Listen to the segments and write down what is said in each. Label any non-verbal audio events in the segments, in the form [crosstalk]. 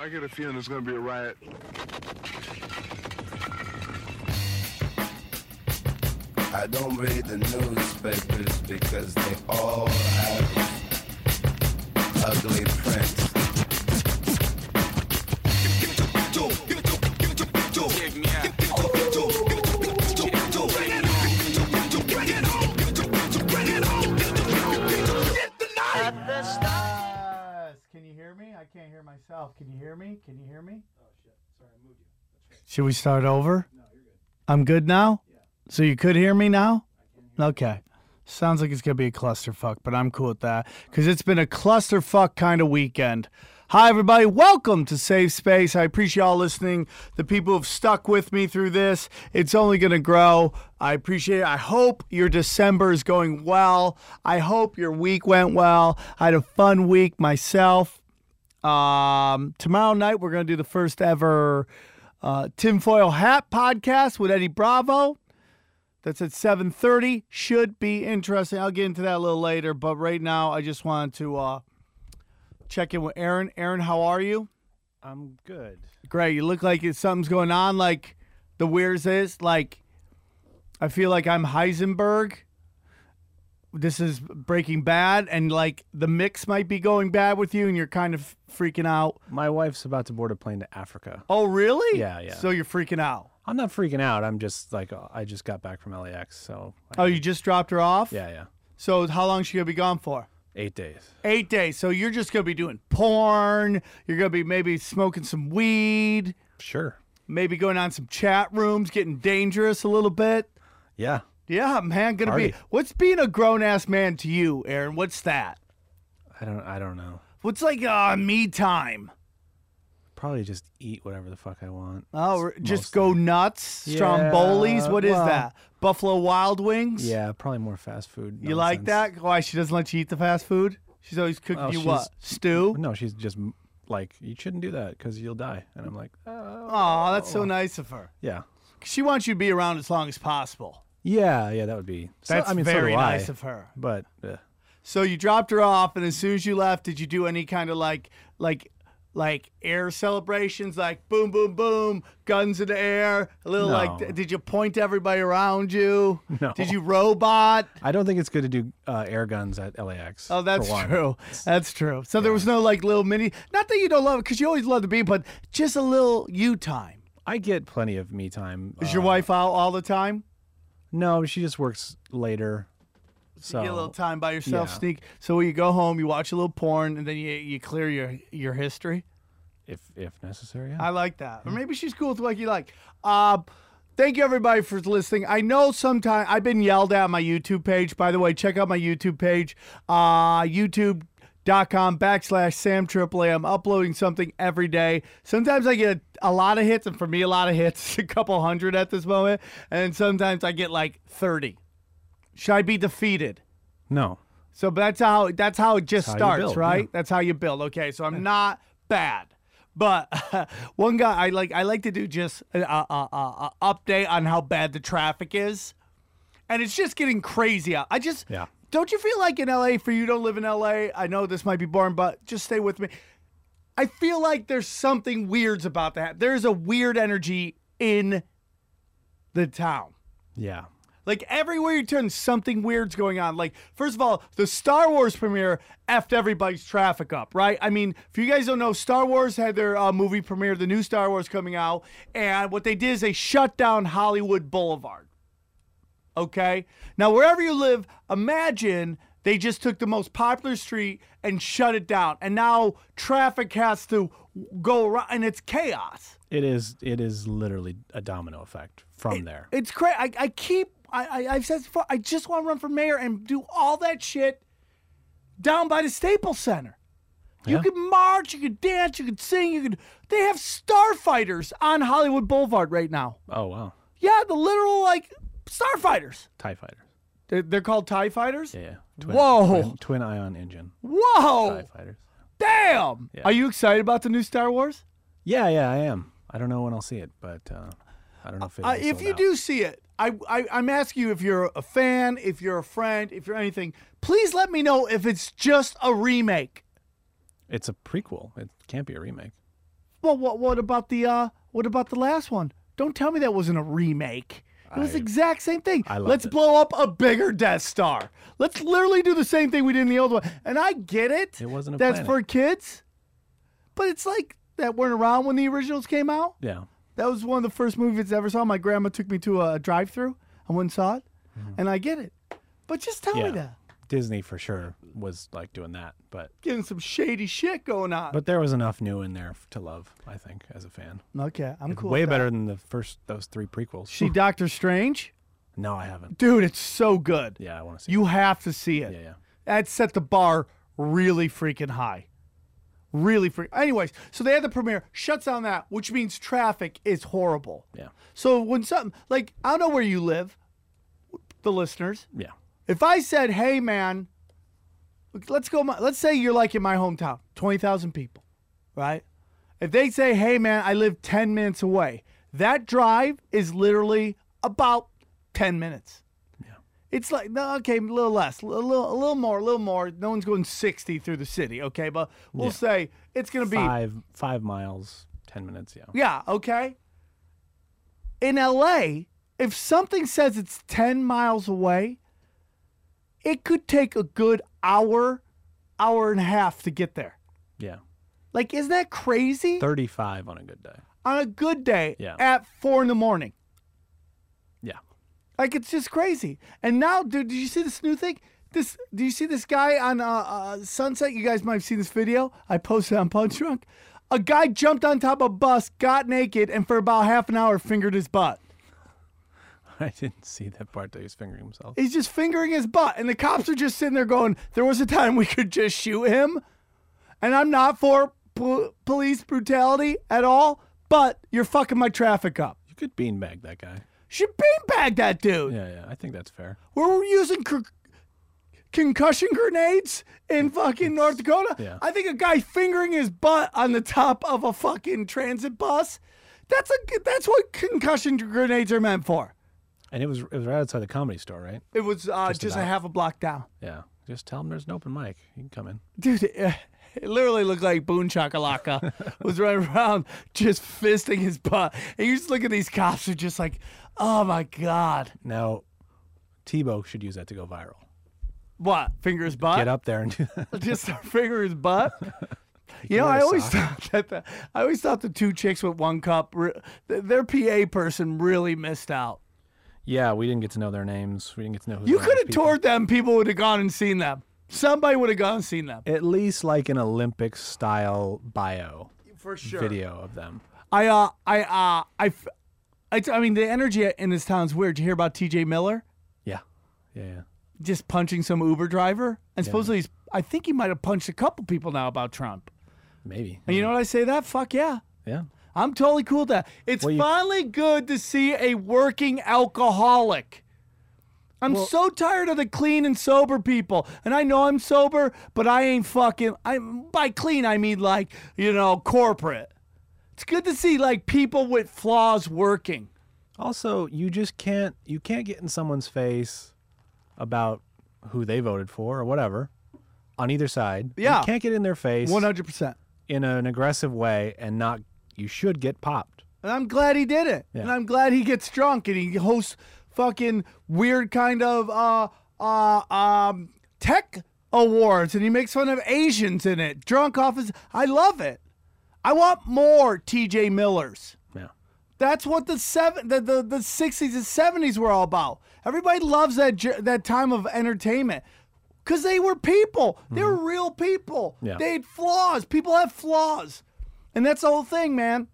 I get a feeling there's going to be a riot. I don't read the newspapers because they all have ugly prints. Me? Can you hear me? Oh shit! Sorry, I moved you. Should we start over? No, you're good. I'm good now. Yeah. So you could hear me now? Okay. Sounds like it's gonna be a clusterfuck, but I'm cool with that because it's been a clusterfuck kind of weekend. Hi, everybody. Welcome to Safe Space. I appreciate y'all listening. The people who've stuck with me through this. It's only going to grow. I appreciate it. I hope your December is going well. I hope your week went well. I had a fun week myself. Um, tomorrow night, we're going to do the first ever uh, tinfoil hat podcast with Eddie Bravo. That's at 7:30. Should be interesting. I'll get into that a little later, but right now I just wanted to uh, check in with Aaron. Aaron, how are you? I'm good. Great. You look like something's going on. Like the weirs is like. I feel like I'm Heisenberg. This is Breaking Bad, and like the mix might be going bad with you, and you're kind of freaking out. My wife's about to board a plane to Africa. Oh, really? Yeah, yeah. So you're freaking out. I'm not freaking out. I'm just like uh, I just got back from LAX, so I- Oh, you just dropped her off? yeah, yeah. So how long is she gonna be gone for? Eight days. Eight days. So you're just gonna be doing porn. You're gonna be maybe smoking some weed. Sure. Maybe going on some chat rooms, getting dangerous a little bit. Yeah. Yeah, man, gonna be. What's being a grown ass man to you, Aaron? What's that? I don't. I don't know. What's like uh, me time? Probably just eat whatever the fuck I want. Oh, S- just mostly. go nuts. Stromboli's. Yeah, What is well- that? Buffalo Wild Wings. Yeah, probably more fast food. You like that? Why she doesn't let you eat the fast food? She's always cooking Well, you she's- what? Stew. No, she's just like you shouldn't do that because you'll die. And I'm like, oh. Oh, that's so nice of her. yeah, She wants you to be around as long as possible. Yeah, yeah. That would be. So, That's I mean, so very do I, nice of her. But uh, So you dropped her off, and as soon as you left, did you do any kind of like, like, like air celebrations, like boom, boom, boom, guns in the air, a little like? Did you point to everybody around you? [laughs] No. Did you robot? I don't think it's good to do uh, air guns at LAX. Oh, that's true. That's true. So there was no like little mini. Not that you don't love it, because you always love to be, but just a little you time. I get plenty of me time. Is your uh, wife out all the time? No, she just works later. So you get a little time by yourself, yeah. sneak. So when you go home, you watch a little porn, and then you you clear your your history. if if necessary. Yeah. I like that. Or maybe she's cool with what you like. Uh, thank you everybody for listening. I know sometimes I've been yelled at on my YouTube page. By the way, check out my YouTube page. Uh, YouTube.com backslash Sam Tripoli. I'm uploading something every day. Sometimes I get a lot of hits, and for me, a lot of hits, [laughs] a couple hundred at this moment. And sometimes I get like 30. Should I be defeated? no. So that's how that's how it just how starts, build, right? yeah. That's how you build. Okay, so I'm not bad, but [laughs] one guy I like I like to do just a, a, a, a update on how bad the traffic is, and it's just getting crazy out. I just Yeah. Don't you feel like in LA for you don't live in LA? I know this might be boring, but just stay with me. I feel like there's something weird about that. There's a weird energy in the town. Yeah. Like everywhere you turn, something weird's going on. Like, first of all, the Star Wars premiere effed everybody's traffic up, right? I mean, if you guys don't know, Star Wars had their uh, movie premiere, the new Star Wars coming out, and what they did is they shut down Hollywood Boulevard. Okay? Now, wherever you live, imagine they just took the most popular street and shut it down. And now traffic has to go around, and it's chaos. It is. It is literally a domino effect from there. It's crazy. I, I keep, I, I, I've said before, I just want to run for mayor and do all that shit down by the Staples Center. You Yeah. could march, you could dance, you could sing, you could. They have starfighters on Hollywood Boulevard right now. oh wow. Yeah, the literal like starfighters. Tie fighters. They're, they're called Tie Fighters. Yeah. yeah. Twin, Whoa. Twin, twin ion engine. Whoa! Tie fighters. Damn! Yeah. Are you excited about the new Star Wars? Yeah, yeah, I am. I don't know when I'll see it, but uh, I don't know if it Uh, if you out. do see it, I, I I'm asking you if you're a fan, if you're a friend, if you're anything. Please let me know if it's just a remake. it's a prequel. It can't be a remake. Well, what what about the uh what about the last one? Don't tell me that wasn't a remake. It was the I- exact same thing. I Let's it. blow up a bigger Death Star. Let's literally do the same thing we did in the old one. And I get it. It wasn't a That's planet. for kids. But it's like that weren't around when the originals came out. Yeah. That was one of the first movies I ever saw. My grandma took me to a drive-through. I went and saw it, and I get it. But just tell me Mm-hmm. That. Disney for sure was like doing that, but Getting some shady shit going on. but there was enough new in there to love. I think as a fan, okay, I'm cool. way with that. better than the first those three prequels. See Doctor Strange, no, I haven't. dude. It's so good. Yeah, I want to see. It. You have to see it. it. Yeah, yeah. That set the bar really freaking high. Really freak. Anyways, so they had the premiere, shuts down that, which means traffic is horrible. Yeah. So when something like I don't know where you live, the listeners. Yeah. If I said, "Hey, man, let's go," my, let's say you're like in my hometown, twenty thousand people, right? If they say, "Hey, man, I live ten minutes away," that drive is literally about ten minutes. Yeah. It's like no, okay, a little less, a little, a little more, a little more. No one's going sixty through the city, okay? But we'll Yeah. say it's gonna be Five five miles, ten minutes. Yeah. yeah, okay. In LA, if something says it's 10 miles away, it could take a good hour, hour and a half to get there. Yeah. Like, isn't that crazy? Thirty-five on a good day. On a good day Yeah. at four in the morning. Yeah. Like, it's just crazy. And now, dude, did you see this new thing? This, do you see this guy on uh, uh, Sunset? You guys might have seen this video. I posted on Punch Drunk. A guy jumped on top of a bus, got naked, and for about half an hour fingered his butt. [laughs] I didn't see that part that he was fingering himself. He's just fingering his butt, and the cops are just sitting there going, "There was a time we could just shoot him." And I'm not for po- police brutality at all, but you're fucking my traffic up. You could beanbag that guy. Should beanbag that dude. Yeah, yeah. I think that's fair. We're using c- concussion grenades in mm, fucking North Dakota. Yeah. I think a guy fingering his butt on the top of a fucking transit bus. That's a that's what concussion grenades are meant for. And it was it was right outside the comedy store, right? It was uh, just, a half a block down. Yeah. Just tell him there's an open mic. You can come in. Dude, it, it literally looked like Boone Chakalaka [laughs] was running around just fisting his butt. And you just look at these cops who are just like, oh my God. Now, Tebow should use that to go viral. What? Finger his butt? Get up there and do that. [laughs] Just his butt? [laughs] You know, I always sock. thought that the, I always thought the two chicks with one cup, their PA person really missed out. Yeah, we didn't get to know their names. We didn't get to know who You could have toured them. People would have gone and seen them. Somebody would have gone and seen them. at least like an Olympic style bio For sure. video of them. I uh I uh I f- I, I mean the energy in this town is weird. Did you hear about TJ Miller Yeah. Yeah, yeah. just punching some Uber driver? And supposedly he's I think he might have punched a couple people now about Trump. Maybe. And you know what I say that? Fuck yeah. Yeah. I'm totally cool with that. It's Well, you- finally good to see a working alcoholic. I'm so tired of the clean and sober people. And I know I'm sober, but I ain't fucking I'm by clean I mean like, you know, corporate. It's good to see like people with flaws working. Also, you just can't you can't get in someone's face about who they voted for or whatever on either side. Yeah. You can't get in their face 100%. in an aggressive way and not you should get popped. And I'm glad he did it. Yeah. And I'm glad he gets drunk and he hosts fucking weird kind of uh uh um tech awards and he makes fun of Asians in it. Drunk off his I love it. I want more TJ Millers. Yeah. That's what the seven the, the, the 60s and 70s were all about. Everybody loves that that time of entertainment. Cause they were people. They were real people. Mm-hmm. Yeah. They had flaws. People have flaws. And that's the whole thing, man.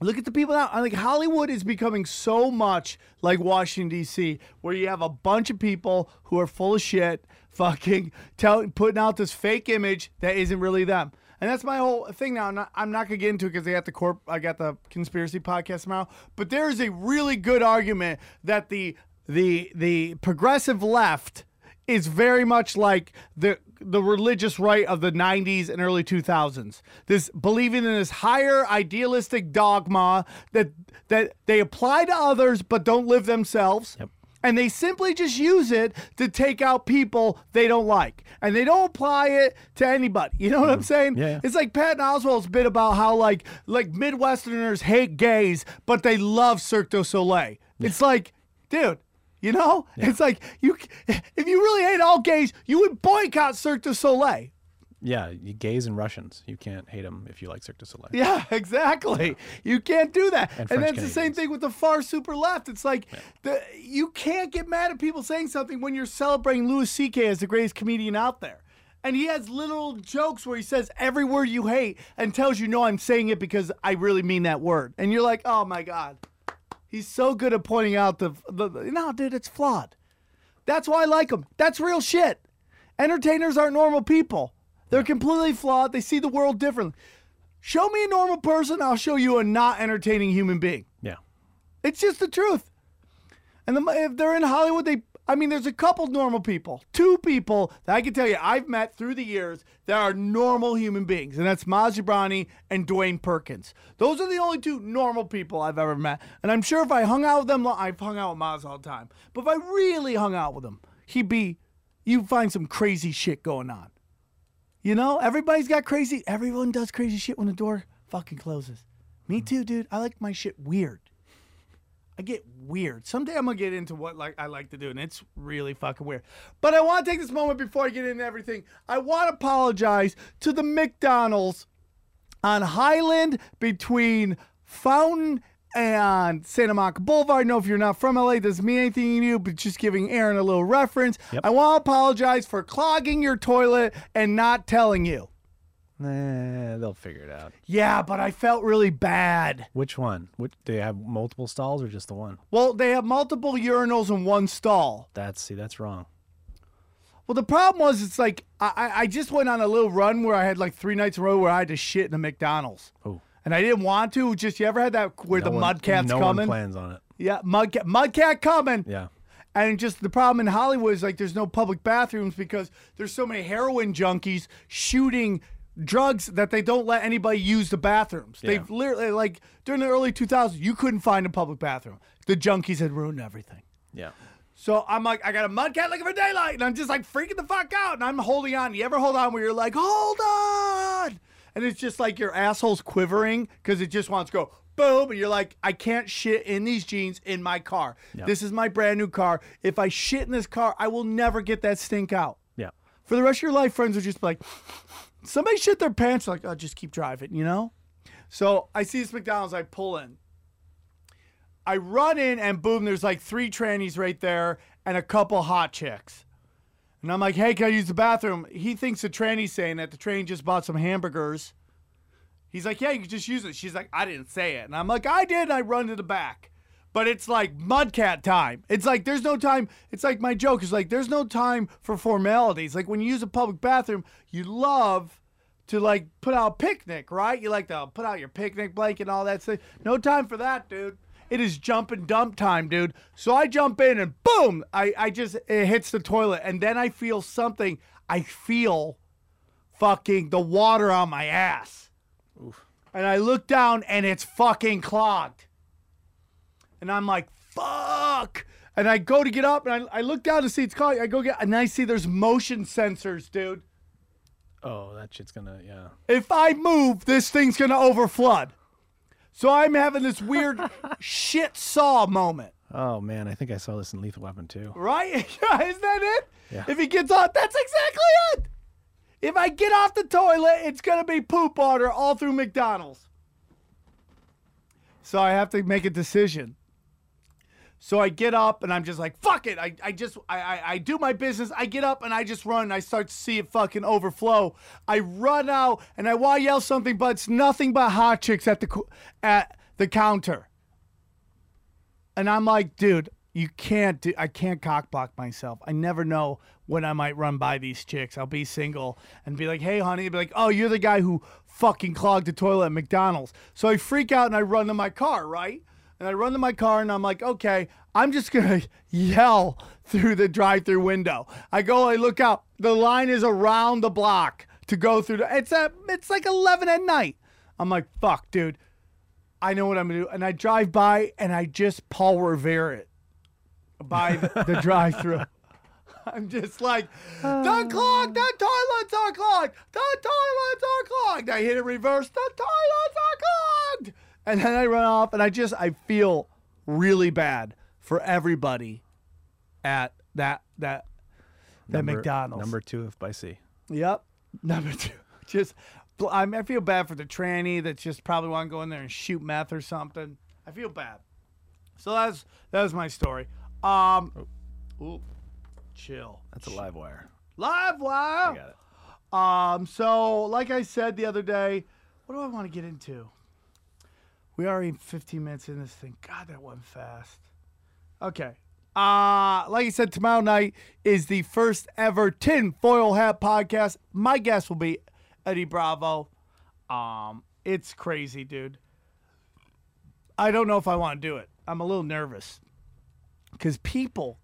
Look at the people now. I think Hollywood is becoming so much like Washington D.C., where you have a bunch of people who are full of shit, [laughs] fucking tell, putting out this fake image that isn't really them. And that's my whole thing now. I'm not, I'm not gonna get into it because I got the corp, I got the conspiracy podcast tomorrow. But there is a really good argument that the the the progressive left is very much like the the religious right of the 90s and early 2000s. This believing in this higher idealistic dogma that that they apply to others but don't live themselves. Yep. And they simply just use it to take out people they don't like. And they don't apply it to anybody. You know what I'm mm. saying? Yeah, yeah. It's like Patton Oswalt's bit about how like like Midwesterners hate gays, but they love Cirque du Soleil. It's like, dude, you know? It's like you if you really hate all gays, you would boycott Cirque du Soleil. Yeah, you gays and Russians. You can't hate them if you like Cirque du Soleil. Yeah, [laughs] exactly. You can't do that. And, And that's the same thing with the far super left. It's like the, you can't get mad at people saying something when you're celebrating Louis C.K. as the greatest comedian out there. And he has little jokes where he says every word you hate and tells you, no, I'm saying it because I really mean that word. And you're like, oh my God. He's so good at pointing out the, the, the no, dude, it's flawed. That's why I like him. That's real shit. Entertainers aren't normal people. They're completely flawed. They see the world differently. Show me a normal person, I'll show you a not entertaining human being. Yeah. It's just the truth. And the, if they're in Hollywood, they, I mean, there's a couple normal people, two people that I can tell you I've met through the years that are normal human beings, and that's Maz Jobrani and Dwayne Perkins. Those are the only two normal people I've ever met. And I'm sure if I hung out with them, I've hung out with Maz all the time, but if I really hung out with him, he'd be, you'd find some crazy shit going on. You know, everybody's got crazy. Everyone does crazy shit when the door fucking closes. Me too, dude. I like my shit weird. I get weird. Someday I'm gonna get into what like I like to do, and it's really fucking weird. But I want to take this moment before I get into everything. I want to apologize to the McDonald's on Highland between Fountain and Santa Monica Boulevard. I know if you're not from LA, doesn't mean anything to you, but just giving Aaron a little reference. Yep. I want to apologize for clogging your toilet and not telling you. Nah, they'll figure it out. Yeah, but I felt really bad. Which one? Which, do they have multiple stalls or just the one? Well, they have multiple urinals in one stall. That's see, that's wrong. Well, the problem was, it's like I, I- just went on a little run where I had like three nights in a row where I had to shit in a McDonald's, Oh, and I didn't want to. Just you ever had that where the no one- mud cat's no coming? one plans on it. yeah, mud cat, mud coming. Yeah. And just the problem in Hollywood is like there's no public bathrooms because there's so many heroin junkies shooting drugs that they don't let anybody use the bathrooms. Yeah. They've literally like during the early 2000s, you couldn't find a public bathroom. The junkies had ruined everything. Yeah. So I'm like, I got a mudcat looking for daylight, and I'm just like freaking the fuck out, and I'm holding on. You ever hold on where you're like, hold on, and it's just like your asshole's quivering because it just wants to go boom, and you're like, I can't shit in these jeans in my car. This is my brand new car. If I shit in this car, I will never get that stink out. Yeah. For the rest of your life, friends are just like, somebody shit their pants, like, oh, just keep driving, you know? So I see this McDonald's, I pull in. I run in and boom, there's like three trannies right there and a couple hot chicks. And I'm like, hey, can I use the bathroom? He thinks the tranny's saying that the tranny just bought some hamburgers. He's like, yeah, you can just use it. She's like, I didn't say it. And I'm like, I did. I run to the back. But it's like mudcat time. It's like there's no time. It's like my joke is like there's no time for formalities. Like when you use a public bathroom, you love to like put out a picnic, right? You like to put out your picnic blanket and all that stuff. No time for that, dude. It is jump and dump time, dude. So I jump in and boom, I, I just it hits the toilet and then I feel something. I feel fucking the water on my ass. And I look down and it's fucking clogged. And I'm like, fuck. And I go to get up and I, I look down to see it's clogged. I go get and I see there's motion sensors, dude. Oh, that shit's gonna yeah. If I move, this thing's gonna overflood. So I'm having this weird [laughs] shit saw moment. Oh man, I think I saw this in Lethal Weapon too. Right? [laughs] Is that it? Yeah. If he gets off, that's exactly it. If I get off the toilet, it's gonna be poop water all through McDonald's. So I have to make a decision. So I get up and I'm just like, fuck it. I, I just I, I I do my business. I get up and I just run and I start to see it fucking overflow. I run out and I want to yell something, but it's nothing but hot chicks at the at the counter. And I'm like, dude, you can't do I can't cock block myself. I never know when I might run by these chicks. I'll be single and be like, hey honey, They'd be like, oh, you're the guy who fucking clogged the toilet at McDonald's. So I freak out and I run to my car, right? And I run to my car and I'm like, okay, I'm just gonna [laughs] yell through the drive-through window. I go, I look out. The line is around the block to go through. The, it's at it's like 11 at night. I'm like, fuck, dude. I know what I'm gonna do. And I drive by and I just Paul Revere it. by the, the [laughs] drive-through. I'm just like, the uh. clogged, the toilets are clogged, the toilets are clogged. I hit it reverse, the toilets are clogged, and then I run off, and I just I feel really bad for everybody at that that that Number- McDonald's. Number two if by sea. Yep. Number two. [laughs] Just, I, feel bad for the tranny that's just probably want to go in there and shoot meth or something. I feel bad. So that's that was my story. Um, ooh, chill. That's a live wire. Live wire. I got it. Um, so like I said the other day, what do I want to get into? We already 15 minutes in this thing. God, that went fast. Okay. Uh, like I said, tomorrow night is the first ever tin foil hat podcast. My guest will be Eddie Bravo. Um, it's crazy, dude. I don't know if I want to do it. I'm a little nervous because people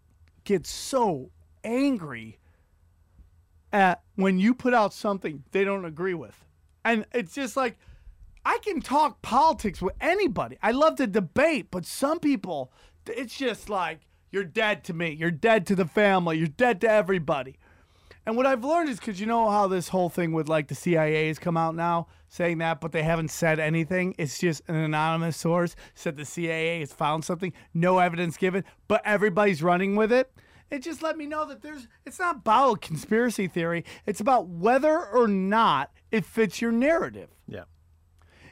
get so angry at when you put out something they don't agree with. And it's just like I can talk politics with anybody. I love to debate, but some people it's just like you're dead to me. You're dead to the family. You're dead to everybody. And what I've learned is because you know how this whole thing with like the CIA has come out now saying that, but they haven't said anything. It's just an anonymous source said the CIA has found something, no evidence given, but everybody's running with it. It just let me know that there's it's not about conspiracy theory. It's about whether or not it fits your narrative. Yeah.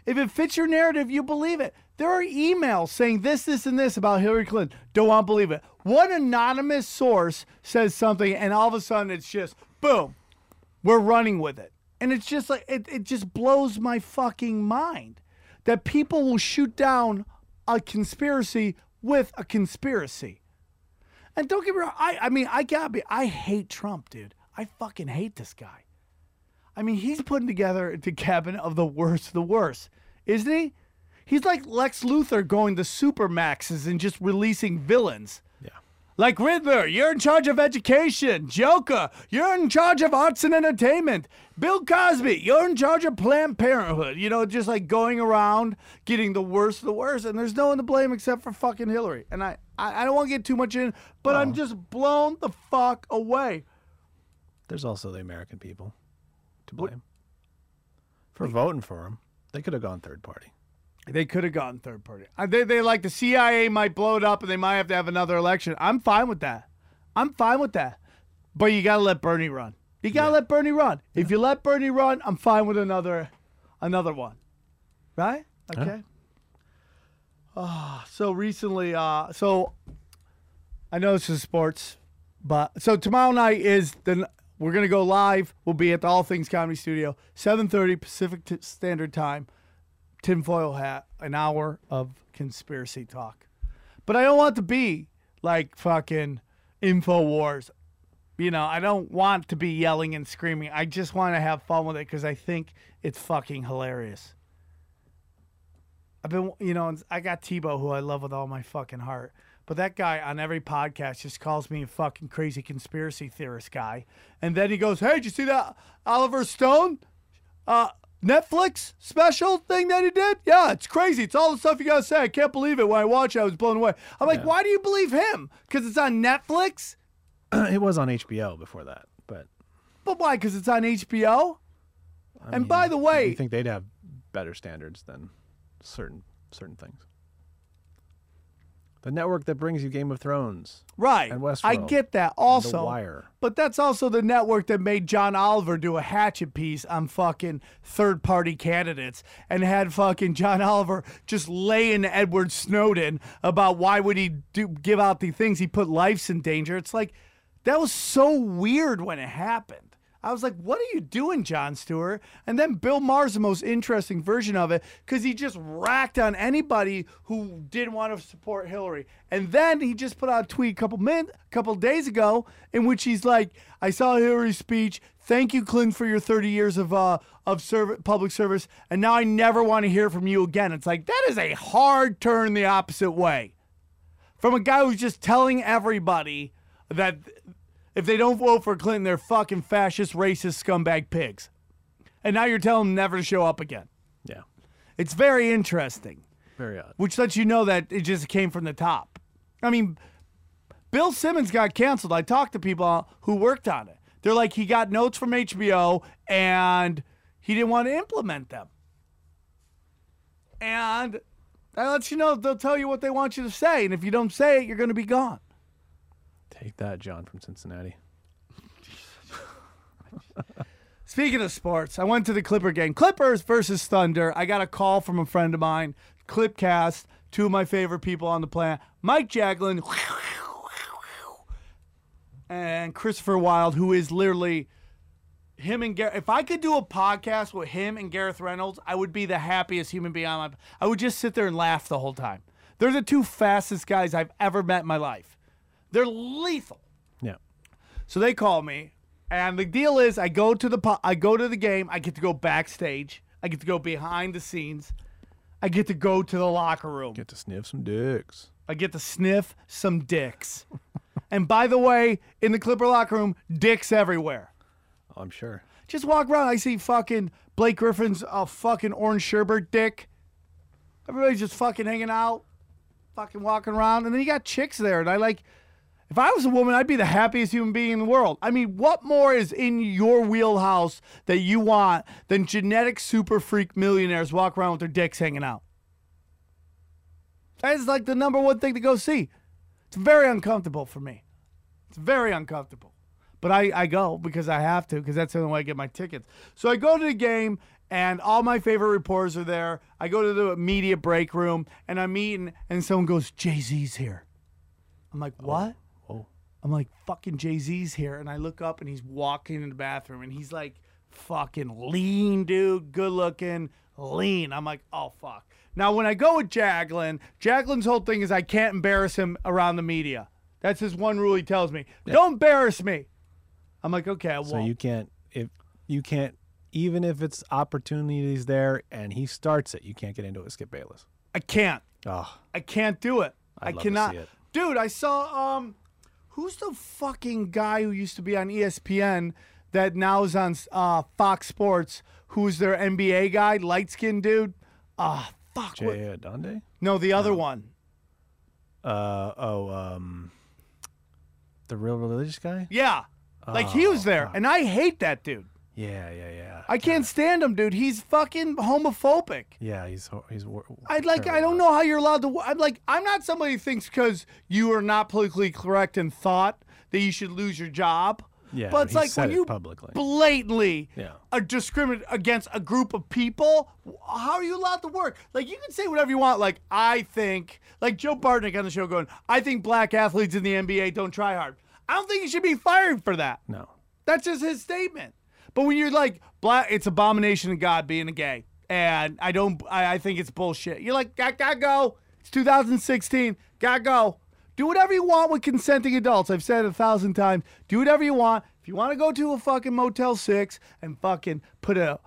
If it fits your narrative, you believe it. There are emails saying this, this, and this about Hillary Clinton. Don't want to believe it. One anonymous source says something, and all of a sudden it's just boom, we're running with it. And it's just like, it, it just blows my fucking mind that people will shoot down a conspiracy with a conspiracy. And don't get me wrong, I, I mean, I gotta be, I hate Trump, dude. I fucking hate this guy. I mean, he's putting together the cabinet of the worst of the worst, isn't he? He's like Lex Luthor going to supermaxes and just releasing villains. Yeah. Like Riddler, you're in charge of education. Joker, you're in charge of arts and entertainment. Bill Cosby, you're in charge of Planned Parenthood. You know, just like going around getting the worst of the worst, and there's no one to blame except for fucking Hillary. And I, I, I don't want to get too much in, but I'm oh. just blown the fuck away. There's also the American people to blame for voting for him. They could have gone third party. They could have gotten third party. They, they like the CIA might blow it up and they might have to have another election. I'm fine with that. I'm fine with that. But you gotta let Bernie run. You gotta let Bernie run. If you let Bernie run, I'm fine with another another one. Right? Okay. Ah, so recently, uh, so I know this is sports, but so tomorrow night is the we're gonna go live. We'll be at the All Things Comedy Studio, 7:30 Pacific T- Standard Time tinfoil hat, an hour of conspiracy talk. But I don't want to be like fucking InfoWars. You know, I don't want to be yelling and screaming. I just want to have fun with it because I think it's fucking hilarious. I've been, you know, I got Tebow, who I love with all my fucking heart. But that guy on every podcast just calls me a fucking crazy conspiracy theorist guy. And then he goes, Hey, did you see that Oliver Stone? Uh, Netflix special thing that he did? Yeah, it's crazy. It's all the stuff you gotta say. I can't believe it. When I watch it, I was blown away. I'm like, why do you believe him? Because it's on Netflix? [clears throat] it was on HBO before that, but But why? Because it's on HBO? I And mean, by the way- you think they'd have better standards than certain certain things. The network that brings you Game of Thrones, Right. And Westworld. I get that and The also. Wire. But that's also the network that made John Oliver do a hatchet piece on fucking third party candidates and had fucking John Oliver just lay in Edward Snowden about why would he do give out the things he put lives in danger. It's like that was so weird when it happened. I was like, what are you doing, Jon Stewart? And then Bill Maher's the most interesting version of it because he just racked on anybody who didn't want to support Hillary. And then he just put out a tweet a couple min, couple days ago in which he's like, I saw Hillary's speech. Thank you, Clinton, for your 30 years of uh, of serv- public service. And now I never want to hear from you again. It's like, that is a hard turn the opposite way from a guy who's just telling everybody that if they don't vote for Clinton, they're fucking fascist, racist, scumbag pigs. And now you're telling them never to show up again. Yeah, It's very interesting, very odd. which lets you know that it just came from the top. I mean, Bill Simmons got canceled. I talked to people who worked on it. They're like, he got notes from HBO and he didn't want to implement them. And that lets you know they'll tell you what they want you to say. And if you don't say it, you're going to be gone. Take that, John from Cincinnati. Speaking of sports, I went to the Clipper game. Clippers versus Thunder. I got a call from a friend of mine, Clipcast, two of my favorite people on the planet, Mike Jaglin and Christopher Wild, who is literally him and Gareth. If I could do a podcast with him and Gareth Reynolds, I would be the happiest human being on my. I would just sit there and laugh the whole time. They're the two fastest guys I've ever met in my life. They're lethal. Yeah. So they call me, and the deal is, I go to the po- I go to the game. I get to go backstage. I get to go behind the scenes. I get to go to the locker room. Get to sniff some dicks. I get to sniff some dicks. [laughs] and by the way, in the Clipper locker room, dicks everywhere. Oh, I'm sure. Just walk around. I see fucking Blake Griffin's a fucking orange sherbet dick. Everybody's just fucking hanging out, fucking walking around, and then you got chicks there. And I like, if I was a woman, I'd be the happiest human being in the world. I mean, what more is in your wheelhouse that you want than genetic super freak millionaires walk around with their dicks hanging out? That is like the number one thing to go see. It's very uncomfortable for me. It's very uncomfortable. But I, I go because I have to, because that's the only way I get my tickets. So I go to the game, and all my favorite reporters are there. I go to the media break room, and I'm eating, and someone goes, Jay Z's here. I'm like, what? Whoa. I'm like, fucking Jay Z's here. And I look up, and he's walking in the bathroom, and he's like, fucking lean, dude, good looking, lean. I'm like, oh, fuck. Now, when I go with Jaglin, Jaglin's whole thing is I can't embarrass him around the media. That's his one rule he tells me. Don't embarrass me. I'm like, okay, I won't. So you can't if you can't even if it's opportunities there and he starts it, you can't get into it Skip Bayless. I can't. Oh, I can't do it. I'd I cannot. Dude, I saw um who's the fucking guy who used to be on ESPN that now is on uh, Fox Sports, who's their NBA guy, light skinned dude? Ah, fuck. what- Jay Donde? No, the other one. Uh oh, um the real religious guy? Yeah. Like he was there. Oh, And I hate that dude. Yeah, yeah, yeah. I can't stand him, dude. He's fucking homophobic. Yeah, he's ho- he's. wor- I'd like. I don't know how you're allowed to. I'm like. I'm not somebody who thinks because you are not politically correct in thought that you should lose your job. Yeah, but it's he like said when it you publicly. blatantly Yeah. are discriminate against a group of people. How are you allowed to work? Like you can say whatever you want. Like I think, like Joe Bartnick on the show going, I think black athletes in the NBA don't try hard. I don't think you should be fired for that. no. That's just his statement. But when you're like black, it's abomination of God being a gay, and I don't. I, I think it's bullshit. You're like, got gotta go. It's 2016. Gotta go. Do whatever you want with consenting adults. I've said it a thousand times. Do whatever you want. If you want to go to a fucking Motel Six and fucking put a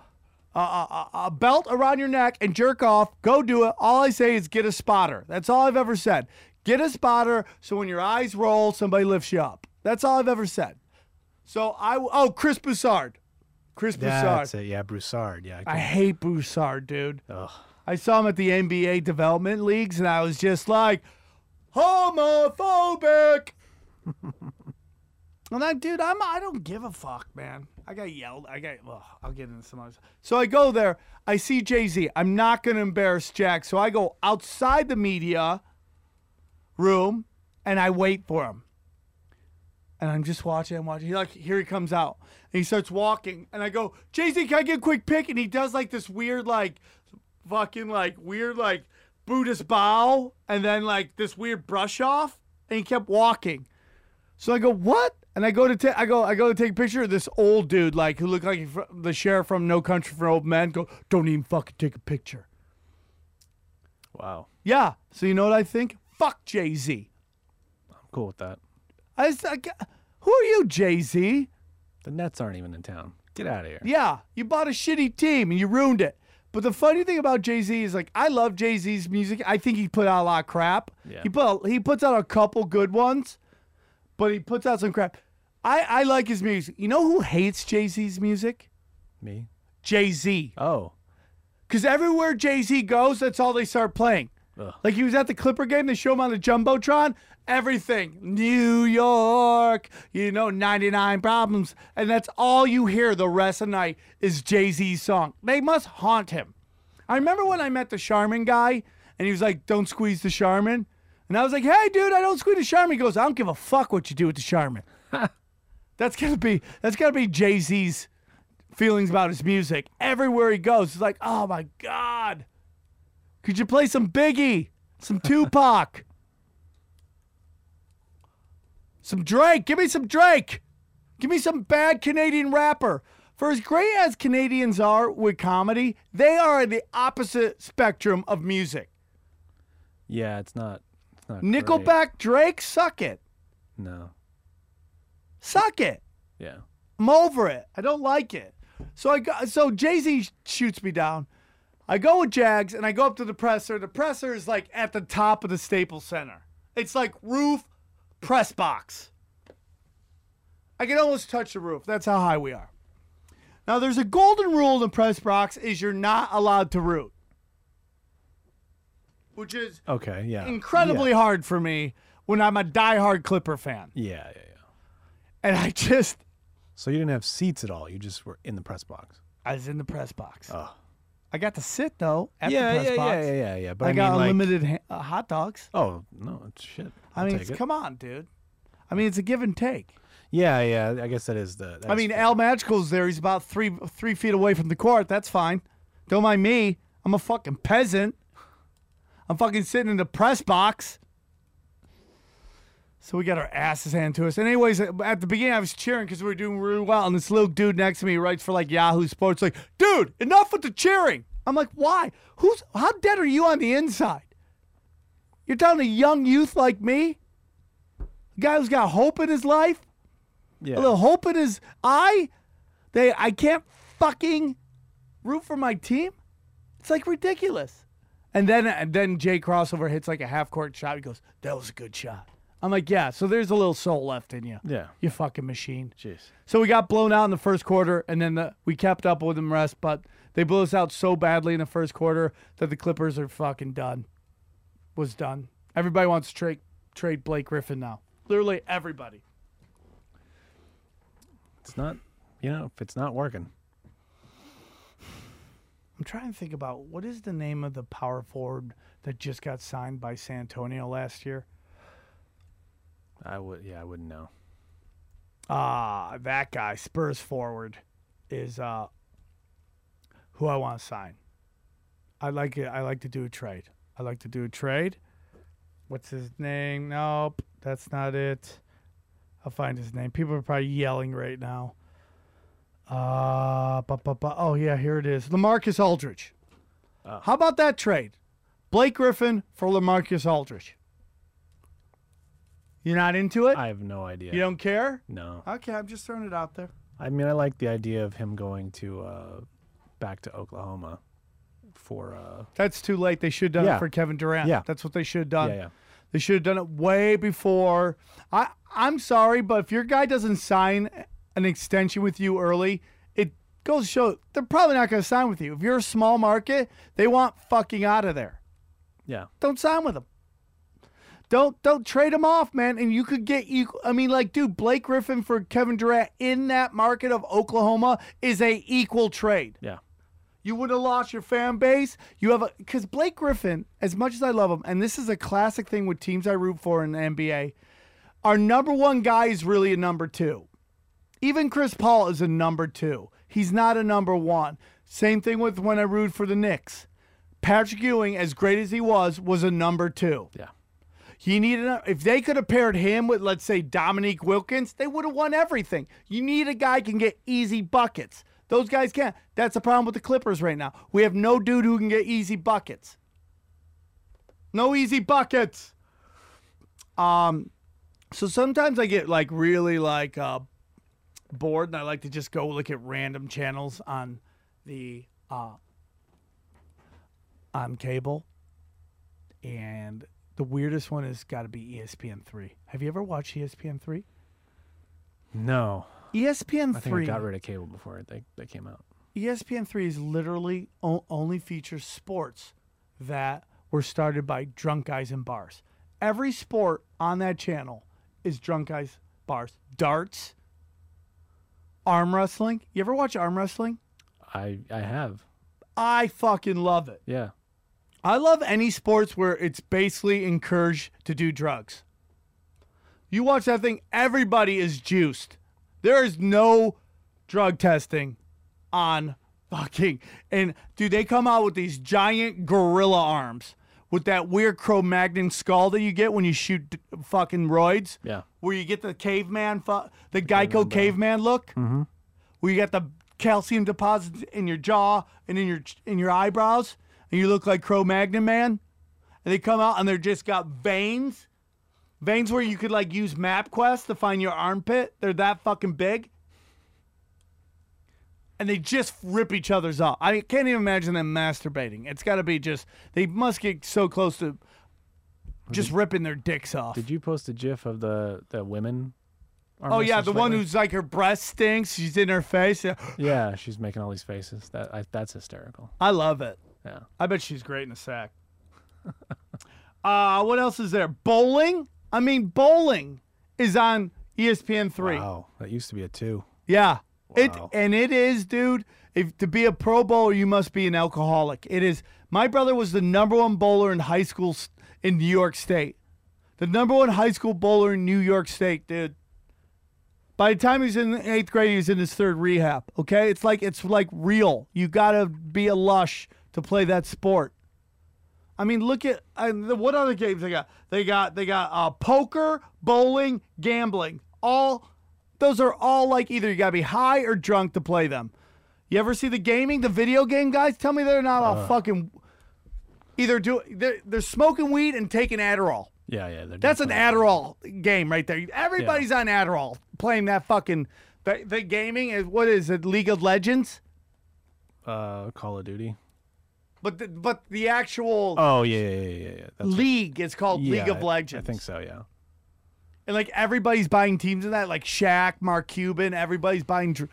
a, a, a belt around your neck and jerk off, go do it. All I say is get a spotter. That's all I've ever said. Get a spotter so when your eyes roll, somebody lifts you up. That's all I've ever said. So I oh Chris Broussard, Chris Broussard. That's it. Yeah, Broussard. Yeah. I I hate Broussard, dude. Ugh. I saw him at the NBA development leagues, and I was just like, homophobic. and I, dude, I'm I don't give a fuck, man. I got yelled. I got. Ugh, I'll get into some others. So I go there. I see Jay Z. I'm not gonna embarrass Jack, so I go outside the media room and I wait for him. And I'm just watching and watching. He like here he comes out. And he starts walking. And I go, Jay Z, can I get a quick pic? And he does like this weird, like fucking like weird like Buddhist bow and then like this weird brush off. And he kept walking. So I go, what? And I go to ta- I go I go to take a picture of this old dude like who looked like he fr- the sheriff from No Country for Old Men. Go, don't even fucking take a picture. Wow. Yeah. So you know what I think? Fuck Jay Z. I'm cool with that. I just, I, who are you, Jay Z? The Nets aren't even in town. Get out of here. Yeah, you bought a shitty team and you ruined it. But the funny thing about Jay Z is like I love Jay Z's music. I think he put out a lot of crap. Yeah. He put he puts out a couple good ones, but he puts out some crap. I I like his music. You know who hates Jay Z's music? Me? Jay Z. Oh. Because everywhere Jay Z goes, that's all they start playing. Ugh. Like he was at the Clipper game, they show him on the Jumbotron, everything. New York, you know, 99 problems. And that's all you hear the rest of the night is Jay Z's song. They must haunt him. I remember when I met the Charmin guy and he was like, don't squeeze the Charmin. And I was like, hey, dude, I don't squeeze the Charmin. He goes, I don't give a fuck what you do with the Charmin. [laughs] that's gonna be that's gotta be Jay Z's feelings about his music. Everywhere he goes, it's like, oh my God. Could you play some Biggie? Some [laughs] Tupac? Some Drake? Give me some Drake. Give me some bad Canadian rapper. For as great as Canadians are with comedy, they are at the opposite spectrum of music. Yeah, it's not. It's not. great. Nickelback, Drake, suck it. No. Suck it. Yeah. I'm over it. I don't like it. So I go, so Jay Z shoots me down. I go with Jags and I go up to the presser. The presser is like at the top of the Staples Center. It's like roof press box. I can almost touch the roof. That's how high we are. Now there's a golden rule in the press box is you're not allowed to root. Which is Okay. Yeah. incredibly Yeah. hard for me when I'm a diehard Clipper fan. Yeah. Yeah. Yeah. And I just So you didn't have seats at all. You just were in the press box. I was in the press box. Oh. I got to sit though at yeah, the press yeah, box. yeah, yeah, yeah, yeah. But I, I, got mean, like, unlimited ha- uh, hot dogs. oh no, it's shit. I I'll mean, it's, it. come on, dude. I mean, it's a give and take. Yeah, yeah. I guess that is the. that I is mean, fair. Al Magical's there. He's about three three feet away from the court. That's fine. Don't mind me. I'm a fucking peasant. I'm fucking sitting in the press box. So we got our asses handed to us. And anyways, uh, at the beginning, I was cheering because we were doing really well. And this little dude next to me writes for like Yahoo Sports, like, dude, enough with the cheering. I'm like, why? Who's how dead are you on the inside? You're telling a young youth like me, a guy who's got hope in his life, yeah. a little hope in his eye. They I can't fucking root for my team. It's like ridiculous. And then and then Jay Crossover hits like a half court shot. He goes, "That was a good shot." I'm like, "Yeah." So there's a little soul left in you. Yeah. You fucking machine. Jeez. So we got blown out in the first quarter, and then the, we kept up with them rest, but they blew us out so badly in the first quarter that the Clippers are fucking done. Was done. Everybody wants to trade trade Blake Griffin now. Literally everybody. It's not. You know, if it's not working, I'm trying to think about what is the name of the power forward that just got signed by San Antonio last year. I would. Yeah, I wouldn't know. Ah, that guy, Spurs forward, is uh who I want to sign. I like it. I like to do a trade. I like to do a trade. What's his name? Nope, that's not it. I'll find his name. People are probably yelling right now. Uh, bu- bu- bu- oh yeah, here it is. LaMarcus Aldridge. Oh. How about that trade? Blake Griffin for LaMarcus Aldridge. You're not into it? I have no idea. you don't care? No. Okay, I'm just throwing it out there. I mean, I like the idea of him going to uh, back to Oklahoma for. Uh, That's too late. They should have done Yeah. it for Kevin Durant. Yeah. That's what they should have done. yeah, yeah. They should have done it way before. I I'm sorry, but if your guy doesn't sign an extension with you early, it goes to show they're probably not going to sign with you. If you're a small market, they want fucking out of there. Yeah. Don't sign with them. Don't don't trade him off, man. And you could get you. I mean, like, dude, Blake Griffin for Kevin Durant in that market of Oklahoma is a equal trade. Yeah. You would have lost your fan base. You have a because Blake Griffin, as much as I love him, and this is a classic thing with teams I root for in the NBA, our number one guy is really a number two. Even Chris Paul is a number two. He's not a number one. Same thing with when I root for the Knicks. Patrick Ewing, as great as he was, was a number two. Yeah. You need a, if they could have paired him with, let's say, Dominique Wilkins, they would have won everything. You need a guy can get easy buckets. Those guys can't. That's the problem with the Clippers right now. We have no dude who can get easy buckets. No easy buckets. Um, so sometimes I get like really like uh, bored, and I like to just go look at random channels on the uh, on cable. And the weirdest one has got to be ESPN three. Have you ever watched ESPN three? No. ESPN I think I three. got rid of cable before they, they came out. ESPN three is literally o- only features sports that were started by drunk guys in bars. Every sport on that channel is drunk guys bars. Darts, arm wrestling. You ever watch arm wrestling? I I have. I fucking love it. Yeah. I love any sports where it's basically encouraged to do drugs. You watch that thing, everybody is juiced. There is no drug testing on fucking. And dude, they come out with these giant gorilla arms with that weird Cro Magnon skull that you get when you shoot fucking roids. Yeah. Where you get the caveman, fu- the Geico caveman look. Mm-hmm. Where you get the calcium deposits in your jaw and in your in your eyebrows, and you look like Cro Magnon man. And they come out and they're just got veins, veins where you could like use MapQuest to find your armpit. They're that fucking big. And they just rip each other's off. I can't even imagine them masturbating. It's got to be just they must get so close to just ripping their dicks off. Did you post a GIF of the the women? Oh yeah, the one lately? who's like her breast stinks. She's in her face. Yeah. Yeah, she's making all these faces. That I, that's hysterical. I love it. Yeah. I bet she's great in a sack. [laughs] uh, what else is there? Bowling. I mean, bowling is on ESPN three. Wow, that used to be a two. Yeah. It Wow. and it is, dude. If to be a pro bowler, you must be an alcoholic. It is. My brother was the number one bowler in high school in New York State. The number one high school bowler in New York State, dude. By the time he's was in eighth grade, he's in his third rehab. Okay, it's like it's like real. You gotta be a lush to play that sport. I mean, look at I, the, what other games they got. They got they got uh, poker, bowling, gambling. All those are all like either you gotta be high or drunk to play them. You ever see the gaming, the video game guys? Tell me they're not all fucking either do they're, they're smoking weed and taking Adderall. Yeah, yeah. they're That's an Adderall game right there. Everybody's on Adderall playing that fucking the, the gaming is what is it? League of Legends, Uh, Call of Duty. But the, but the actual Oh yeah, yeah, yeah, yeah. yeah. That's league is called League of I- Legends. I think so. Yeah. And like everybody's buying teams in that, like Shaq, Mark Cuban, everybody's buying. Dr-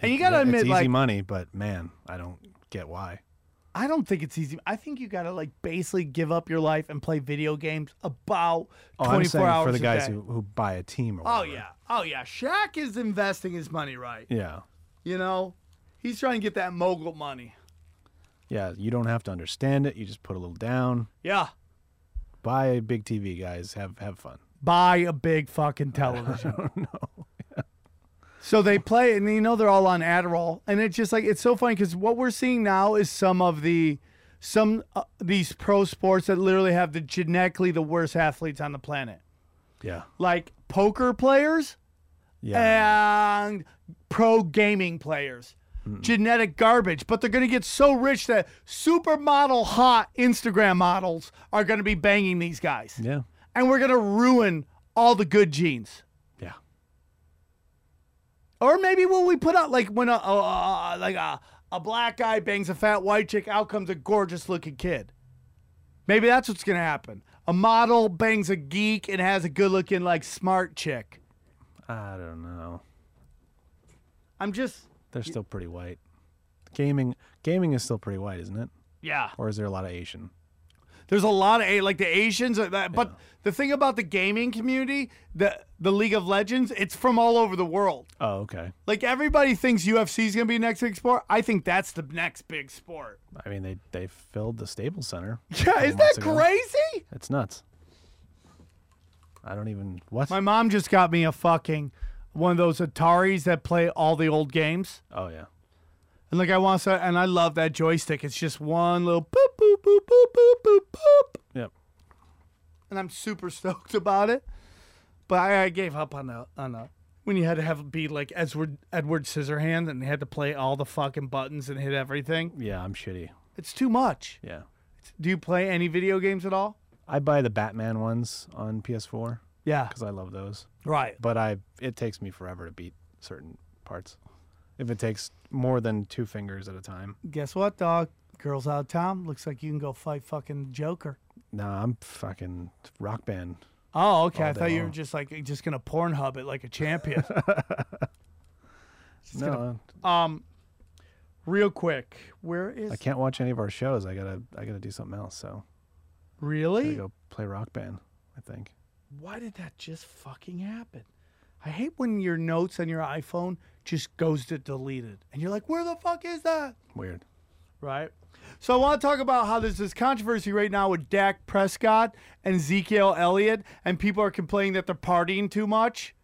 and you gotta Yeah, admit, it's easy like money, but man, I don't get why. I don't think it's easy. I think you gotta like basically give up your life and play video games about Oh, twenty four hours for the a guys day. who, who buy a team. Or Oh whatever. yeah, oh yeah. Shaq is investing his money right. Yeah. You know, he's trying to get that mogul money. Yeah. You don't have to understand it. You just put a little down. Yeah. Buy a big TV, guys. Have have fun. buy a big fucking television. [laughs] [laughs] So they play, and you know they're all on Adderall, and it's just like it's so funny because what we're seeing now is some of the some uh, these pro sports that literally have the genetically the worst athletes on the planet, Yeah. like poker players Yeah. and pro gaming players. Genetic garbage, but they're gonna get so rich that supermodel hot Instagram models are gonna be banging these guys, yeah. and we're gonna ruin all the good genes. Yeah. Or maybe when we put out like when a, a, a like a, a black guy bangs a fat white chick, out comes a gorgeous looking kid. Maybe that's what's gonna happen. A model bangs a geek and has a good looking like smart chick. I don't know. I'm just They're still pretty white. Gaming gaming is still pretty white, isn't it? yeah. Or is there a lot of Asian? There's a lot of A like the Asians are that but the thing about the gaming community, the the League of Legends, it's from all over the world. Oh, okay. Like everybody thinks UFC is gonna be the next big sport. I think that's the next big sport. I mean, they they filled the Staples Center. [laughs] Yeah, isn't that ago. crazy? It's nuts. I don't even what? My mom just got me a fucking one of those Ataris that play all the old games. oh yeah. And like I want to, and I love that joystick. It's just one little boop boop boop boop boop boop boop, Yep. and I'm super [laughs] stoked about it. But I, I gave up on the on the when you had to have it be like Edward Edward Scissorhand and they had to play all the fucking buttons and hit everything. Yeah, I'm shitty. It's too much. Yeah. Do you play any video games at all? I buy the Batman ones on PS4 Yeah. because I love those. Right. But I it takes me forever to beat certain parts. If it takes more than two fingers at a time, Guess what, dog? Girls out of town. Looks like you can go fight fucking Joker. nah, I'm fucking rock band. Oh, okay. I All thought you were long. just like just gonna Pornhub it like a champion. [laughs] No, Um, real quick. Where is I can't watch any of our shows. I gotta I gotta do something else. So I really? gotta go play rock band. I think. Why did that just fucking happen? I hate when your notes on your iPhone just goes to deleted, and you're like, "Where the fuck is that?" Weird. Right. So I want to talk about how there's this controversy right now with Dak Prescott and Ezekiel Elliott, and people are complaining that they're partying too much,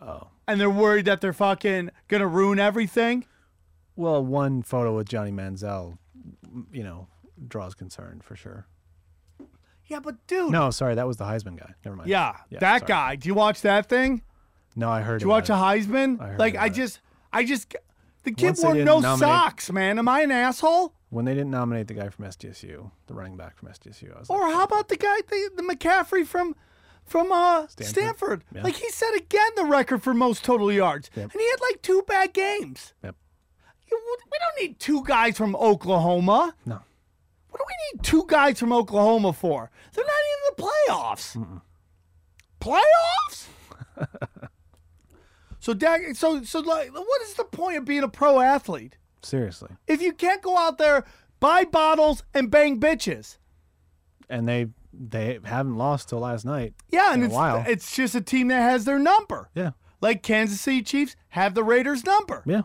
Oh. and they're worried that they're fucking gonna ruin everything. Well, one photo with Johnny Manziel, you know, draws concern for sure. Yeah, but dude. No, sorry, that was the Heisman guy. Never mind. Yeah, Yeah, that sorry. guy. Do you watch that thing? No, I heard. Do you watch a. Heisman? I heard like I just, I just, the kid Once wore no nominate- socks, man. Am I an asshole? when they didn't nominate the guy from SDSU, the running back from SDSU. I was like, Or how about the guy, the, the McCaffrey from, from uh Stanford? Stanford? Yeah. Like he set again the record for most total yards, Yep. and he had like two bad games. Yep. We don't need two guys from Oklahoma. no. What do we need two guys from Oklahoma for? They're not even in the playoffs. Playoffs? [laughs] so, Dak, so, so, like, what is the point of being a pro athlete Seriously. if you can't go out there, buy bottles, and bang bitches? And they they haven't lost till last night. Yeah, and it's while. it's just a team that has their number. Yeah. Like Kansas City Chiefs have the Raiders' number. Yeah.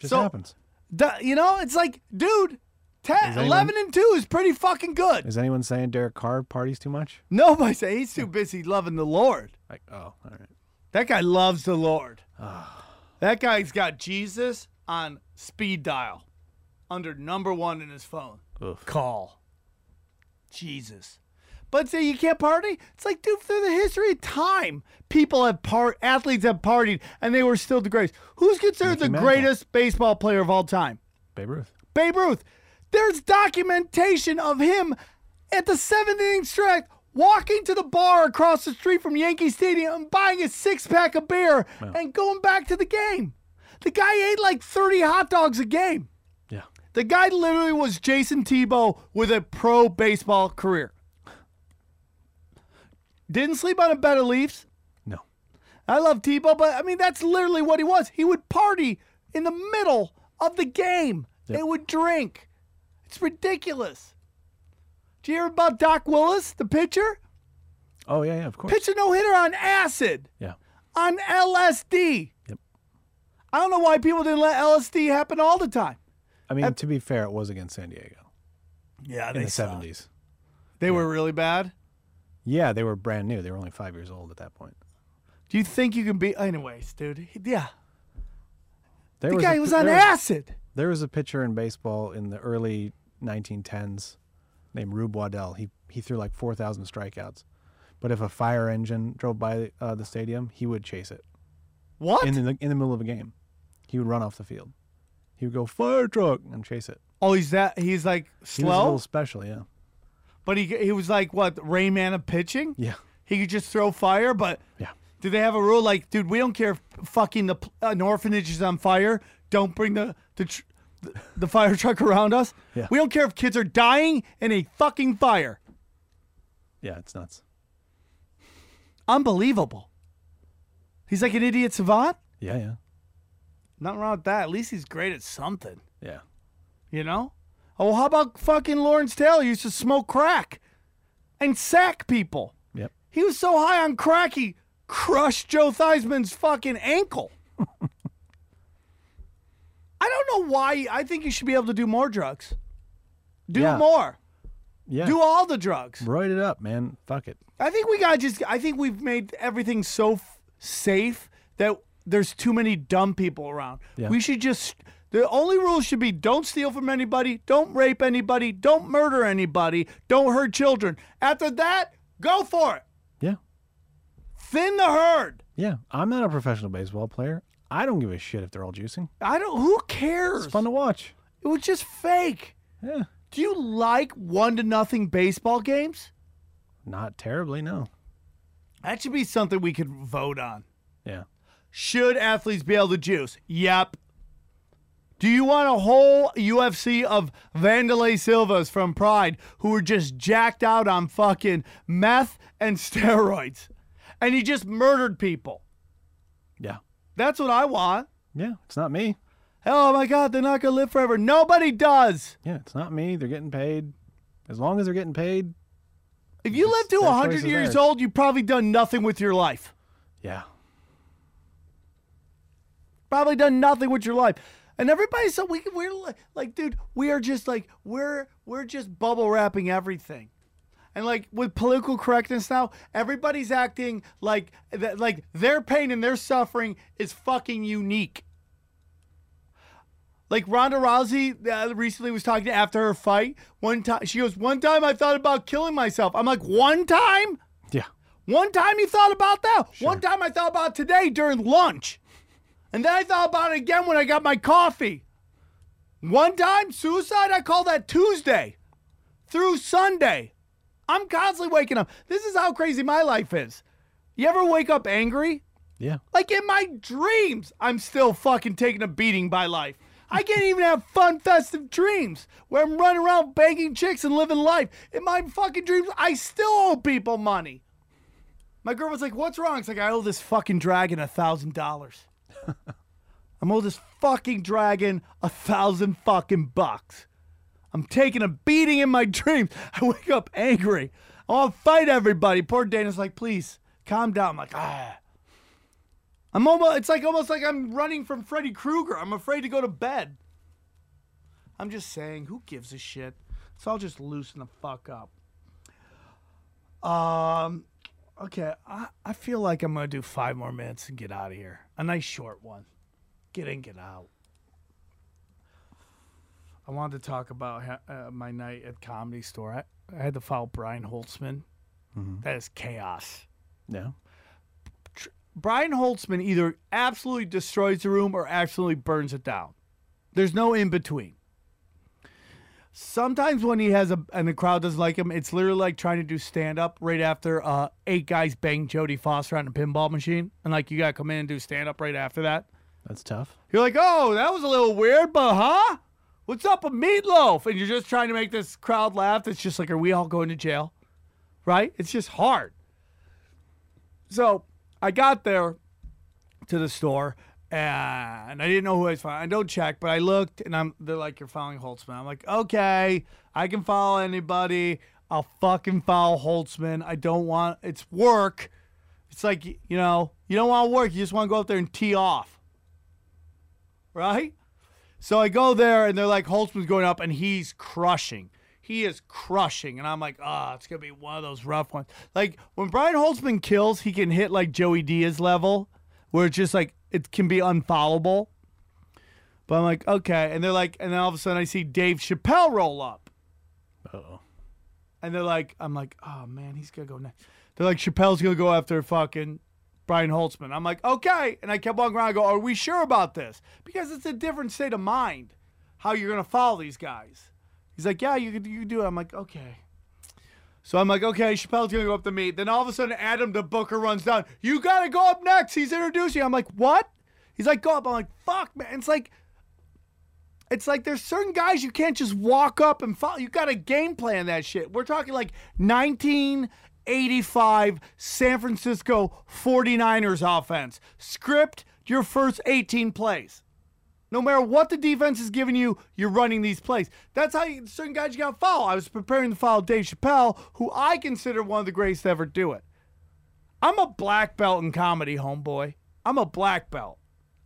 Just So- happens. Duh, you know, it's like, dude, 10, anyone- 11 and 2 is pretty fucking good. Is anyone saying Derek Carr parties too much? Nobody say he's too busy loving the Lord. Like, oh, all right. That guy loves the Lord. Ah. that guy's got Jesus on speed dial under number one in his phone. Oof. Call. Jesus. But say you can't party? It's like, dude, through the history of time, people have part athletes have partied and they were still the greatest. Who's considered Mickey the Mantle. greatest baseball player of all time? Babe Ruth. Babe Ruth. There's documentation of him at the seventh inning stretch walking to the bar across the street from Yankee Stadium and buying a six pack of beer and going back to the game. The guy ate like 30 hot dogs a game. Yeah. The guy literally was Jason Tebow with a pro baseball career. Didn't sleep on a bed of Leafs. No. I love Tebow, but I mean that's literally what he was. He would party in the middle of the game. Yep. They would drink. It's ridiculous. Do you hear about Dock Ellis, the pitcher? Oh yeah, yeah, of course. Pitched a no hitter on acid, Yeah. on LSD. Yep. I don't know why people didn't let LSD happen all the time. I mean, to be fair, it was against San Diego Yeah, in the seventies. They were really bad. Yeah, they were brand new. They were only five years old at that point. Do you think you can be? Anyways, dude. Yeah, There the guy a, was on there acid. There was a pitcher in baseball in the early 1910s named Rube Waddell. He he threw like 4,000 strikeouts, but if a fire engine drove by uh, the stadium, he would chase it What? in the in the middle of a game. He would run off the field. He would go fire truck and chase it. oh, he's that. He's like He was a little special, yeah. but he he was like what Rain Man of pitching. Yeah, He could just throw fire, but yeah. do they have a rule like, dude, we don't care if fucking the an orphanage is on fire. Don't bring the the tr- the, fire truck around us. Yeah. We don't care if kids are dying in a fucking fire. Yeah, it's nuts. Unbelievable. He's like an idiot savant. Yeah, yeah, Nothing wrong with that. At least he's great at something. yeah. You know? Oh, how about fucking Lawrence Taylor used to smoke crack and sack people? Yep. He was so high on crack he crushed Joe Theismann's fucking ankle. [laughs] I don't know why. I think you should be able to do more drugs. Do Yeah. more. Yeah. Do all the drugs. Roid it up, man. Fuck it. I think we got just. I think we've made everything so f- safe that there's too many dumb people around. Yeah. We should just. The only rule should be don't steal from anybody, don't rape anybody, don't murder anybody, don't hurt children. After that, go for it. Yeah. Thin the herd. Yeah. I'm not a professional baseball player. I don't give a shit if they're all juicing. I don't. Who cares? It's fun to watch. It was just fake. Yeah. Do you like one to nothing baseball games? Not terribly, no. That should be something we could vote on. Yeah. Should athletes be able to juice? Yep. Do you want a whole UFC of Wanderlei Silvas from Pride who were just jacked out on fucking meth and [laughs] steroids? And he just murdered people. Yeah. That's what I want. Yeah. It's not me. Oh my God, they're not gonna live forever. Nobody does. Yeah, it's not me. They're getting paid. As long as they're getting paid, If you live to their 100 years old, you've probably done nothing with your life. yeah. Probably done nothing with your life. And everybody's so we we're li- like, dude, we are just like we're we're just bubble wrapping everything. And like with political correctness now, everybody's acting like that like their pain and their suffering is fucking unique. Like Ronda Rousey uh, recently was talking after her fight. One time she goes, "One time I thought about killing myself." I'm like, "One time?" Yeah. One time you thought about that. Sure. One time I thought about today during lunch. And then I thought about it again when I got my coffee. One time, suicide, I call that Tuesday through Sunday. I'm constantly waking up. This is how crazy my life is. You ever wake up angry? Yeah. Like in my dreams, I'm still fucking taking a beating by life. I can't even have fun, festive dreams where I'm running around banging chicks and living life. In my fucking dreams, I still owe people money. My girl was like, What's wrong? It's like, I owe this fucking dragon a thousand dollars. [laughs] I'm owe this fucking dragon a thousand fucking bucks. I'm taking a beating in my [laughs] dreams. I wake up angry. I want to fight everybody. Poor Dana's like, Please calm down. I'm like, Ah. I'm almost, it's like almost like I'm running from Freddy Krueger. I'm afraid to go to bed. I'm just saying, who gives a shit? So I'll just loosen the fuck up. Um, okay, I, I feel like I'm gonna do five more minutes and get out of here. A nice short one. Get in, get out. I wanted to talk about uh, my night at Comedy Store. I, I had to follow Brian Holtzman. That is chaos. Yeah. Brian Holtzman either absolutely destroys the room or absolutely burns it down. There's no in between. Sometimes when he has a and the crowd doesn't like him, it's literally like trying to do stand up right after uh, eight guys bang Jodie Foster on a pinball machine, and like you gotta come in and do stand up right after that. That's tough. You're like, oh, that was a little weird, but huh? What's up with meatloaf? And you're just trying to make this crowd laugh. It's just like, are we all going to jail? Right? It's just hard. So I got there to the store and I didn't know who I was following. I don't check, but I looked and I'm they're like, You're following Holtzman. I'm like, okay, I can follow anybody. I'll fucking follow Holtzman. I don't want it's work. It's like you know, you don't want to work, you just want to go up there and tee off right? So I go there and they're like, Holtzman's going up and he's crushing. He is crushing. And I'm like, ah, it's going to be one of those rough ones. Like when Brian Holtzman kills, he can hit like Joey Diaz level where it's just like, it can be unfollowable. But I'm like, okay. And they're like, and then all of a sudden I see Dave Chappelle roll up. Oh. And they're like, I'm like, oh man, he's gonna go next. They're like, Chappelle's gonna go after fucking Brian Holtzman. I'm like, okay. And I kept walking around. I go, are we sure about this? Because it's a different state of mind how you're gonna follow these guys. He's like, yeah, you could, you do it. I'm like, okay. So I'm like, okay, Chappelle's gonna go up to me. Then all of a sudden, Adam the Booker runs down. You gotta go up next. He's introducing. I'm like, what? He's like, go up. I'm like, fuck, man. It's like, it's like there's certain guys you can't just walk up and follow. You got to game plan that shit. We're talking like 1985 San Francisco 49ers offense. Script your first 18 plays. No matter what the defense is giving you, you're running these plays. That's how you, certain guys you got to follow. I was preparing to follow Dave Chappelle, who I consider one of the greatest to ever do it. I'm a black belt in comedy, homeboy. I'm a black belt.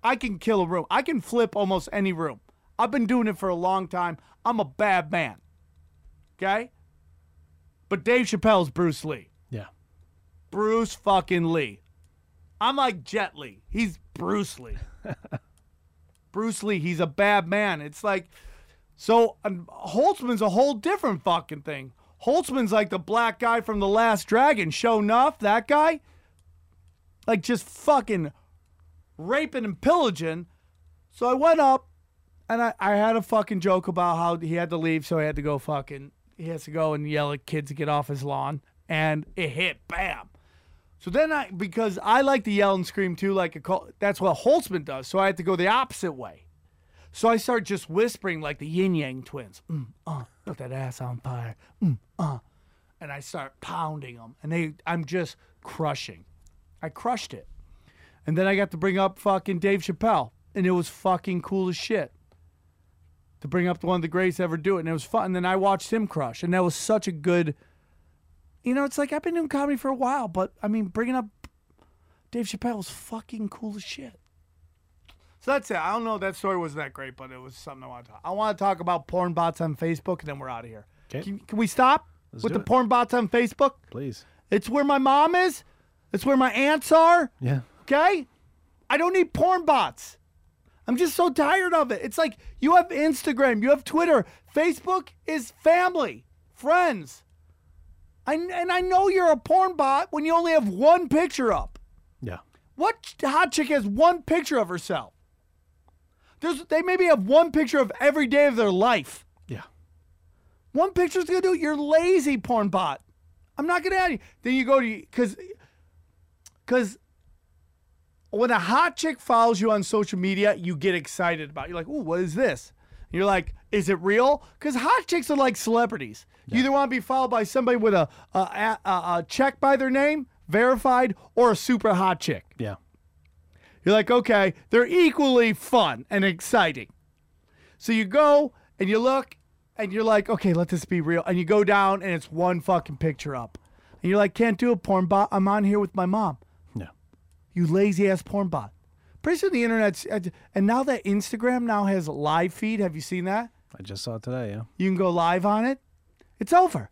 I can kill a room. I can flip almost any room. I've been doing it for a long time. I'm a bad man. Okay? But Dave Chappelle's Bruce Lee. Yeah. Bruce fucking Lee. I'm like Jet Li. He's Bruce Lee. [laughs] Bruce Lee, he's a bad man. It's like, so um, Holtzman's a whole different fucking thing. Holtzman's like the black guy from The Last Dragon. Sho'nuff, that guy. Like just fucking raping and pillaging. So I went up and I, I had a fucking joke about how he had to leave, so I had to go fucking, he has to go and yell at kids to get off his lawn. And it hit, bam. So then I, because I like to yell and scream too, like a call, that's what Holtzman does. So I had to go the opposite way. So I start just whispering like the Ying Yang Twins. Mm, uh, put that ass on fire. Mm, uh. And I start pounding them. And they, I'm just crushing. I crushed it. And then I got to bring up fucking Dave Chappelle. and it was fucking cool as shit. To bring up one of the greats to ever do it, and it was fun. And then I watched him crush, and that was such a good. You know, it's like I've been doing comedy for a while, but I mean, bringing up Dave Chappelle was fucking cool as shit. So that's it. I don't know. That story wasn't that great, but it was something I want to talk. I want to talk about porn bots on Facebook, and then we're out of here. 'Kay. Can, can we stop with the it. porn bots on Facebook? Please. It's where my mom is. It's where my aunts are. Yeah. Okay? I don't need porn bots. I'm just so tired of it. It's like you have Instagram, you have Twitter. Facebook is family, friends. I, and I know you're a porn bot when you only have one picture up. Yeah. What hot chick has one picture of herself? There's, they maybe have one picture of every day of their life. Yeah. One picture's gonna do it. You're lazy, porn bot. I'm not gonna add you. Then you go to because because when a hot chick follows you on social media, you get excited about. it. You're like, "Ooh, what is this?" And you're like, "Is it real?" Because hot chicks are like celebrities. You either want to be followed by somebody with a a, a a a check by their name, verified, or a super hot chick. Yeah. You're like, okay, they're equally fun and exciting. So you go and you look and you're like, okay, let this be real. And you go down and it's one fucking picture up. And you're like, can't do a porn bot. I'm on here with my mom. You lazy ass porn bot. Pretty soon the internet's, uh, and now that Instagram now has live feed. Have you seen that? I just saw it today. Yeah. You can go live on it. It's over.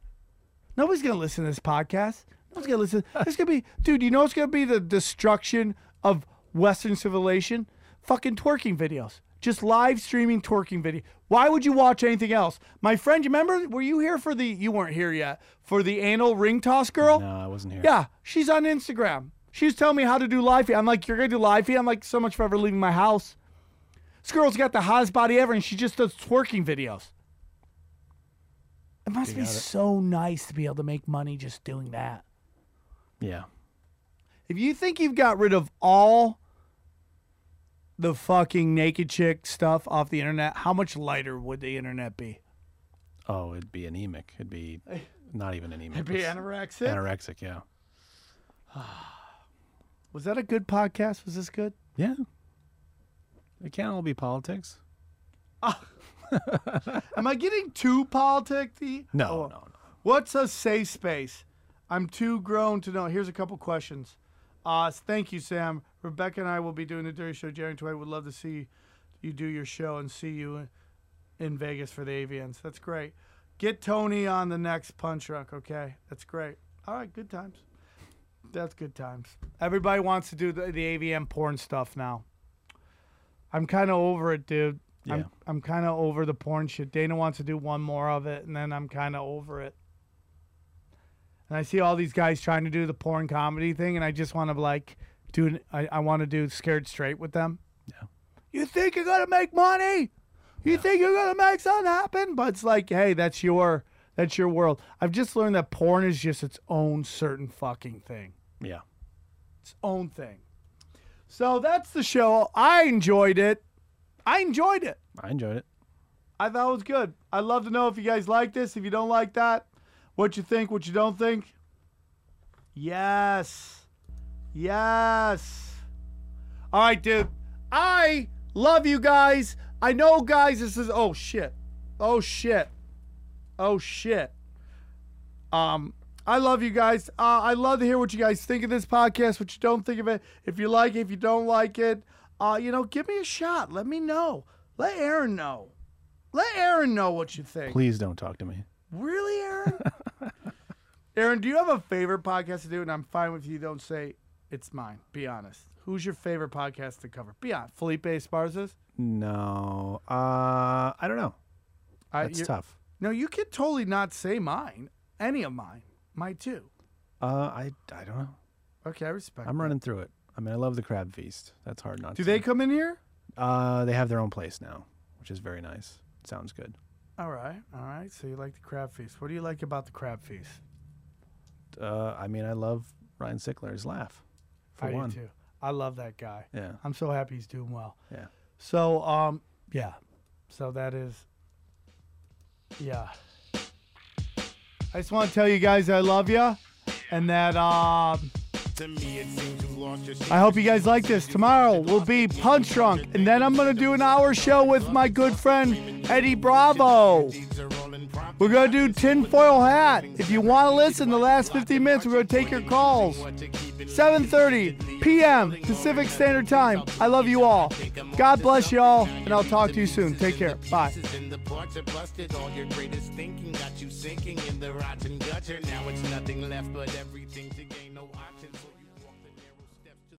Nobody's gonna listen to this podcast. Nobody's gonna listen. [laughs] It's gonna be, dude. You know it's gonna be the destruction of Western civilization. Fucking twerking videos. Just live streaming twerking video. Why would you watch anything else? My friend, you remember? Were you here for the? You weren't here yet for the anal ring toss girl. No, I wasn't here. Yeah, she's on Instagram. She was telling me how to do live feed. I'm like, you're gonna do live feed? I'm like, so much for ever leaving my house. This girl's got the hottest body ever, and she just does twerking videos. It must be it. so nice to be able to make money just doing that. Yeah. If you think you've got rid of all the fucking naked chick stuff off the internet, how much lighter would the internet be? Oh, it'd be anemic. It'd be [laughs] not even anemic. It'd be anorexic. anorexic. Yeah. [sighs] [sighs] [sighs] Was that a good podcast? Was this good? Yeah. It can't all be politics. [laughs] Am I getting too politicky? No, Oh. no, no. What's a safe space? I'm too grown to know. Here's a couple questions. Uh, thank you, Sam. Rebecca and I will be doing the Dirty Show. Jerry and Dwight would love to see you do your show and see you in, Vegas for the AVNs. That's great. Get Tony on the next Punch Drunk, okay? That's great. All right, good times. That's good times. Everybody wants to do the, the AVN porn stuff now. I'm kind of over it, dude. Yeah. I'm, I'm kind of over the porn shit. Dana wants to do one more of it, and then I'm kind of over it. And I see all these guys trying to do the porn comedy thing, and I just want to like do. I, I want to do scared straight with them. Yeah. You think you're gonna make money? You think you're gonna make something happen? But it's like, hey, that's your that's your world. I've just learned that porn is just its own certain fucking thing Yeah. its own thing. So that's the show. I enjoyed it. I enjoyed it. I enjoyed it. I thought it was good. I'd love to know if you guys like this. If you don't like that, what you think, what you don't think. Yes. Yes. All right, dude. I love you guys. I know, guys, this is. Oh, shit. Oh, shit. Oh, shit. Um, I love you guys. Uh, I love to hear what you guys think of this podcast, what you don't think of it. If you like it, if you don't like it, uh, you know, give me a shot. Let me know. Let Aaron know. Let Aaron know what you think. Please don't talk to me. Really, Aaron? [laughs] Aaron, do you have a favorite podcast to do? And I'm fine with you. Don't say it's mine. Be honest. Who's your favorite podcast to cover? Be honest. Felipe Esparza's? No. Uh, I don't know. That's you're- tough. No, you could totally not say mine. Any of mine. Mine too. Uh, I I don't know. Okay, I respect. I'm that. running through it. I mean, I love the crab feast. That's hard not Do to. they come in here? Uh, they have their own place now, which is very nice. Sounds good. All right, all right. So you like the crab feast? What do you like about the crab feast? Uh, I mean, I love Ryan Sickler's laugh. For I one. do too. I love that guy. Yeah. I'm so happy he's doing well. Yeah. So, um, yeah. So that is, yeah. I just want to tell you guys I love you, and that um, I hope you guys like this. Tomorrow will be Punch Drunk, and then I'm gonna do an hour show with my good friend Eddie Bravo. We're gonna do tinfoil hat. If you want to listen, the last 15 minutes, we're gonna take your calls. 7:30 p.m. Pacific Standard Time. I love you all. God bless you all, and I'll talk to you soon. Take care. Bye. Now it's nothing left but everything to gain. No,